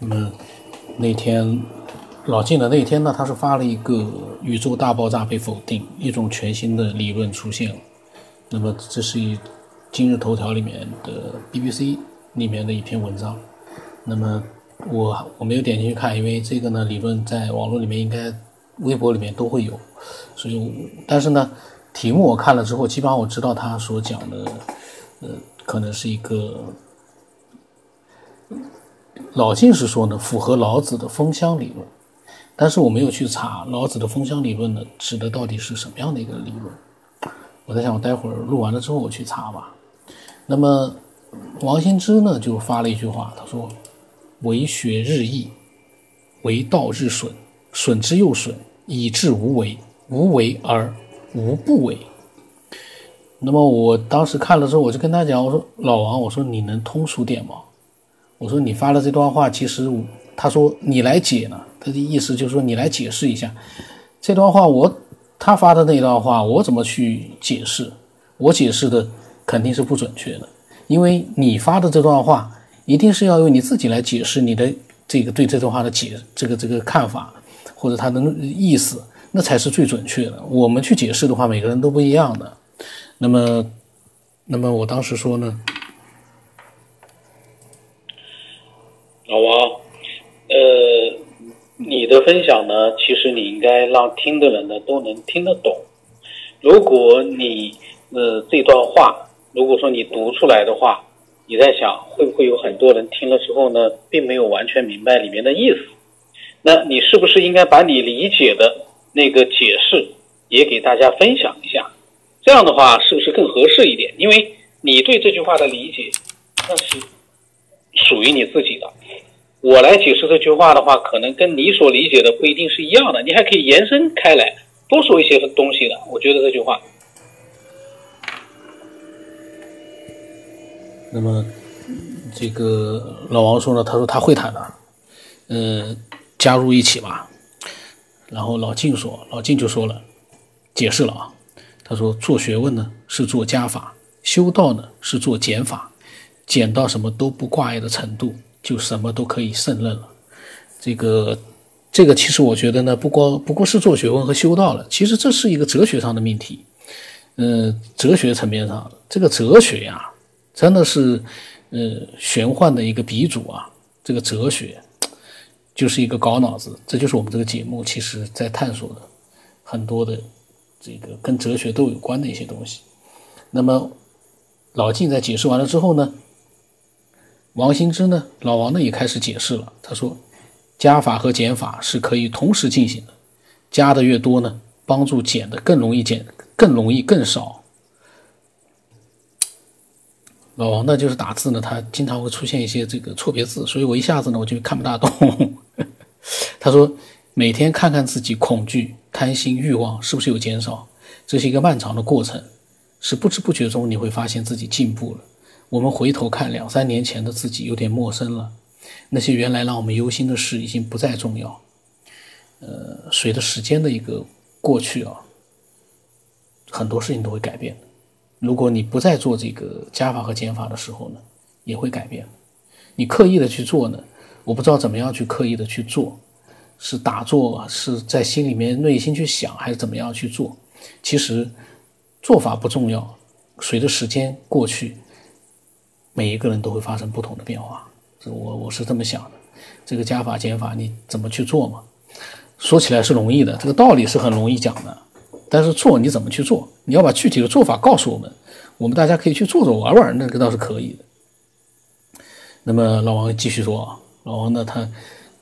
那么那天老晋的那天呢，他是发了一个宇宙大爆炸被否定，一种全新的理论出现了。那么这是一今日头条里面的 BBC 里面的一篇文章。那么我我没有点进去看，因为这个呢理论在网络里面应该微博里面都会有，所以但是呢题目我看了之后，基本上我知道他所讲的，呃，可能是一个。老晋是说呢，符合老子的风箱理论，但是我没有去查老子的风箱理论呢，指的到底是什么样的一个理论？我在想，我待会儿录完了之后我去查吧。那么王羲之呢，就发了一句话，他说：“为学日益，为道日损，损之又损，以至无为。无为而无不为。”那么我当时看了之后，我就跟他讲，我说：“老王，我说你能通俗点吗？”我说你发了这段话，其实他说你来解呢，他的意思就是说你来解释一下这段话。我他发的那段话，我怎么去解释？我解释的肯定是不准确的，因为你发的这段话一定是要用你自己来解释你的这个对这段话的解这个这个看法或者他的意思，那才是最准确的。我们去解释的话，每个人都不一样的。那么，那么我当时说呢？老王，呃，分享呢，其实你应该让听的人呢都能听得懂。如果你呃这段话，如果说你读出来的话，你在想会不会有很多人听了之后呢，并没有完全明白里面的意思？那你是不是应该把你理解的那个解释也给大家分享一下？这样的话是不是更合适一点？因为你对这句话的理解，那是。属于你自己的，我来解释这句话的话，可能跟你所理解的不一定是一样的，你还可以延伸开来，多说一些东西的。我觉得这句话。那么，这个老王说呢，他说他会谈的，呃，加入一起吧。然后老静说，老静就说了，解释了啊，他说做学问呢是做加法，修道呢是做减法。减到什么都不挂碍的程度，就什么都可以胜任了。这个，这个其实我觉得呢，不光不过是做学问和修道了，其实这是一个哲学上的命题。嗯，哲学层面上，这个哲学呀，真的是，呃，玄幻的一个鼻祖啊。这个哲学就是一个搞脑子，这就是我们这个节目其实在探索的很多的这个跟哲学都有关的一些东西。那么老晋在解释完了之后呢？王兴之呢？老王呢也开始解释了。他说，加法和减法是可以同时进行的，加的越多呢，帮助减的更容易减，更容易更少。老王呢就是打字呢，他经常会出现一些这个错别字，所以我一下子呢我就看不大懂。他说，每天看看自己恐惧、贪心、欲望是不是有减少，这是一个漫长的过程，是不知不觉中你会发现自己进步了。我们回头看两三年前的自己，有点陌生了。那些原来让我们忧心的事，已经不再重要。呃，随着时间的一个过去啊，很多事情都会改变。如果你不再做这个加法和减法的时候呢，也会改变。你刻意的去做呢，我不知道怎么样去刻意的去做，是打坐，是在心里面内心去想，还是怎么样去做？其实做法不重要，随着时间过去。每一个人都会发生不同的变化，这我我是这么想的。这个加法减法你怎么去做嘛？说起来是容易的，这个道理是很容易讲的，但是做你怎么去做？你要把具体的做法告诉我们，我们大家可以去做做玩玩，那个倒是可以的。那么老王继续说啊，老王呢，他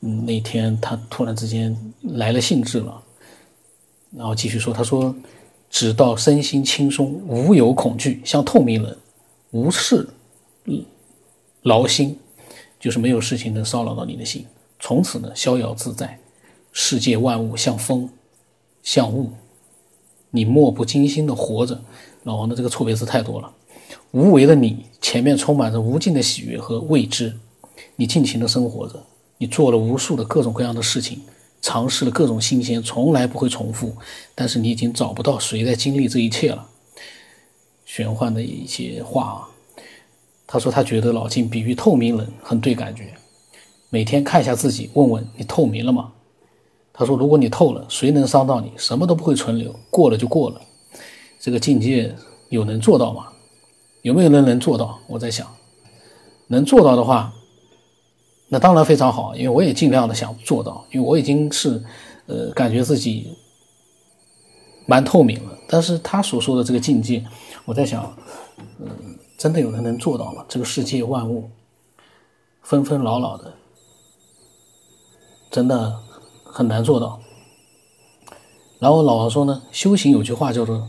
那天他突然之间来了兴致了，然后继续说，他说：“直到身心轻松，无有恐惧，像透明人，无事。”劳心，就是没有事情能骚扰到你的心，从此呢逍遥自在，世界万物像风，像雾，你漠不惊心的活着。老王的这个错别字太多了。无为的你，前面充满着无尽的喜悦和未知，你尽情的生活着，你做了无数的各种各样的事情，尝试了各种新鲜，从来不会重复。但是你已经找不到谁在经历这一切了。玄幻的一些话啊。他说：“他觉得老金比喻透明人很对感觉。每天看一下自己，问问你透明了吗？他说：“如果你透了，谁能伤到你？什么都不会存留，过了就过了。这个境界有能做到吗？有没有人能做到？我在想，能做到的话，那当然非常好，因为我也尽量的想做到，因为我已经是，呃，感觉自己蛮透明了。但是他所说的这个境界，我在想，嗯，真的有人能做到吗？这个世界万物纷纷扰扰的，真的。”很难做到。然后老王说呢，修行有句话叫做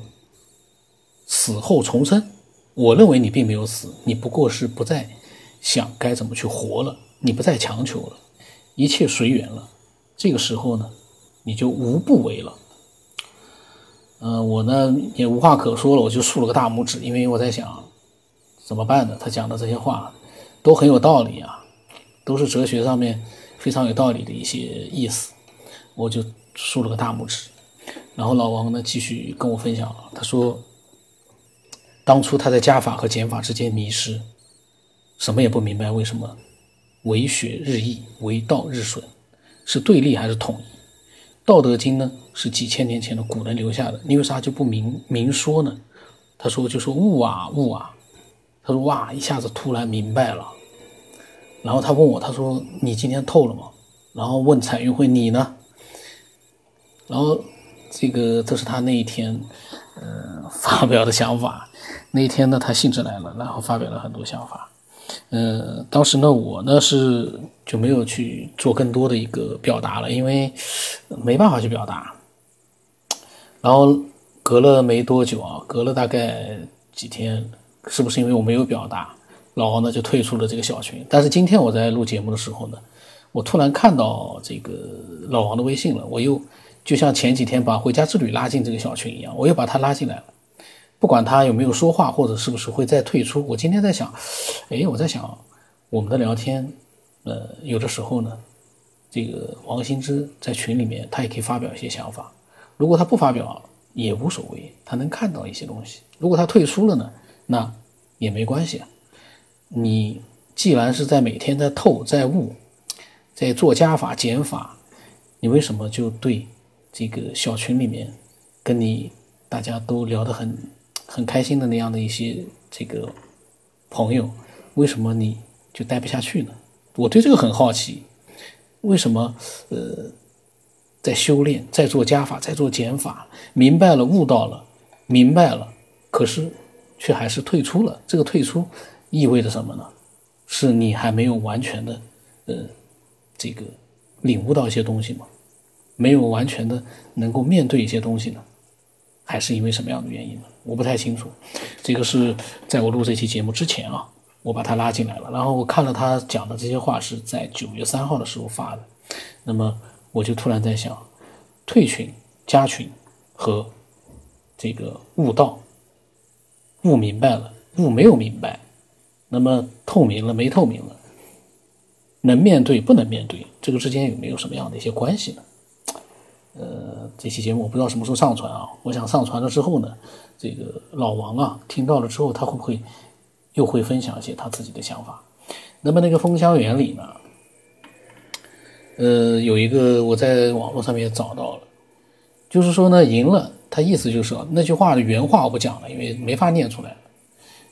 “死后重生”。我认为你并没有死，你不过是不再想该怎么去活了，你不再强求了，一切随缘了。这个时候呢，你就无不为了。嗯，我呢也无话可说了，我就竖了个大拇指，因为我在想怎么办呢？他讲的这些话都很有道理啊，都是哲学上面非常有道理的一些意思。我就竖了个大拇指，然后老王呢继续跟我分享。他说，当初他在加法和减法之间迷失，什么也不明白，为什么为学日益，为道日损，是对立还是统一？《道德经》呢是几千年前的古人留下的，你为啥就不明明说呢？他说就说悟啊悟啊，他说哇一下子突然明白了，然后他问我，他说你今天透了吗？然后问彩云会你呢？然后，这个这是他那一天，呃，发表的想法。那一天呢，他兴致来了，然后发表了很多想法。嗯，当时呢，我呢是就没有去做更多的一个表达了，因为没办法去表达。然后隔了没多久啊，隔了大概几天，是不是因为我没有表达，老王呢就退出了这个小群？但是今天我在录节目的时候呢，我突然看到这个老王的微信了，我又。就像前几天把回家之旅拉进这个小群一样，我又把他拉进来了。不管他有没有说话，或者是不是会再退出，我今天在想，哎，我在想我们的聊天，呃，有的时候呢，这个王新之在群里面，他也可以发表一些想法。如果他不发表也无所谓，他能看到一些东西。如果他退出了呢，那也没关系。你既然是在每天在透在悟，在做加法减法，你为什么就对？这个小群里面，跟你大家都聊得很很开心的那样的一些这个朋友，为什么你就待不下去呢？我对这个很好奇，为什么呃在修炼，在做加法，在做减法，明白了悟到了，明白了，可是却还是退出了。这个退出意味着什么呢？是你还没有完全的呃这个领悟到一些东西吗？没有完全的能够面对一些东西呢，还是因为什么样的原因呢？我不太清楚。这个是在我录这期节目之前啊，我把他拉进来了。然后我看了他讲的这些话是在九月三号的时候发的，那么我就突然在想，退群、加群和这个悟道、悟明白了、悟没有明白，那么透明了没透明了，能面对不能面对，这个之间有没有什么样的一些关系呢？呃，这期节目我不知道什么时候上传啊。我想上传了之后呢，这个老王啊听到了之后，他会不会又会分享一些他自己的想法？那么那个风香原理呢？呃，有一个我在网络上面找到了，就是说呢，赢了，他意思就是说那句话的原话我不讲了，因为没法念出来。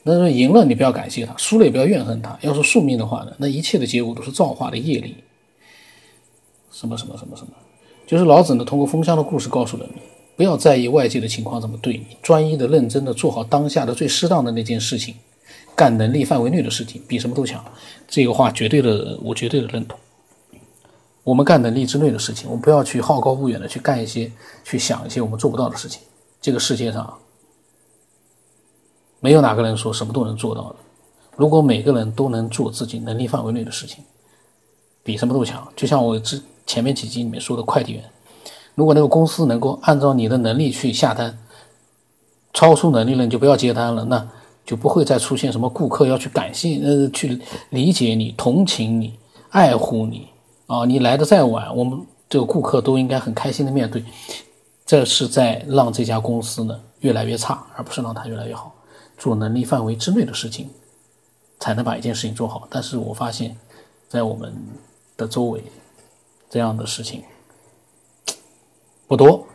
那说赢了，你不要感谢他；输了也不要怨恨他。要是宿命的话呢，那一切的结果都是造化的业力。什么什么什么什么。就是老子呢，通过风箱的故事告诉人们，不要在意外界的情况怎么对你，专一的、认真的做好当下的最适当的那件事情，干能力范围内的事情，比什么都强。这个话绝对的，我绝对的认同。我们干能力之内的事情，我们不要去好高骛远的去干一些、去想一些我们做不到的事情。这个世界上没有哪个人说什么都能做到的。如果每个人都能做自己能力范围内的事情，比什么都强。就像我之。前面几集里面说的快递员，如果那个公司能够按照你的能力去下单，超出能力了你就不要接单了，那就不会再出现什么顾客要去感谢呃去理解你、同情你、爱护你啊，你来的再晚，我们这个顾客都应该很开心的面对。这是在让这家公司呢越来越差，而不是让它越来越好。做能力范围之内的事情，才能把一件事情做好。但是我发现，在我们的周围，这样的事情不多。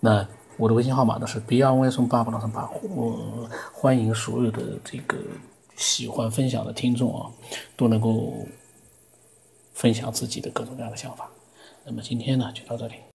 那我的微信号码呢是 b r y s o n 八爸零三八，我欢迎所有的这个喜欢分享的听众啊，都能够。分享自己的各种各样的想法。那么今天呢就到这里。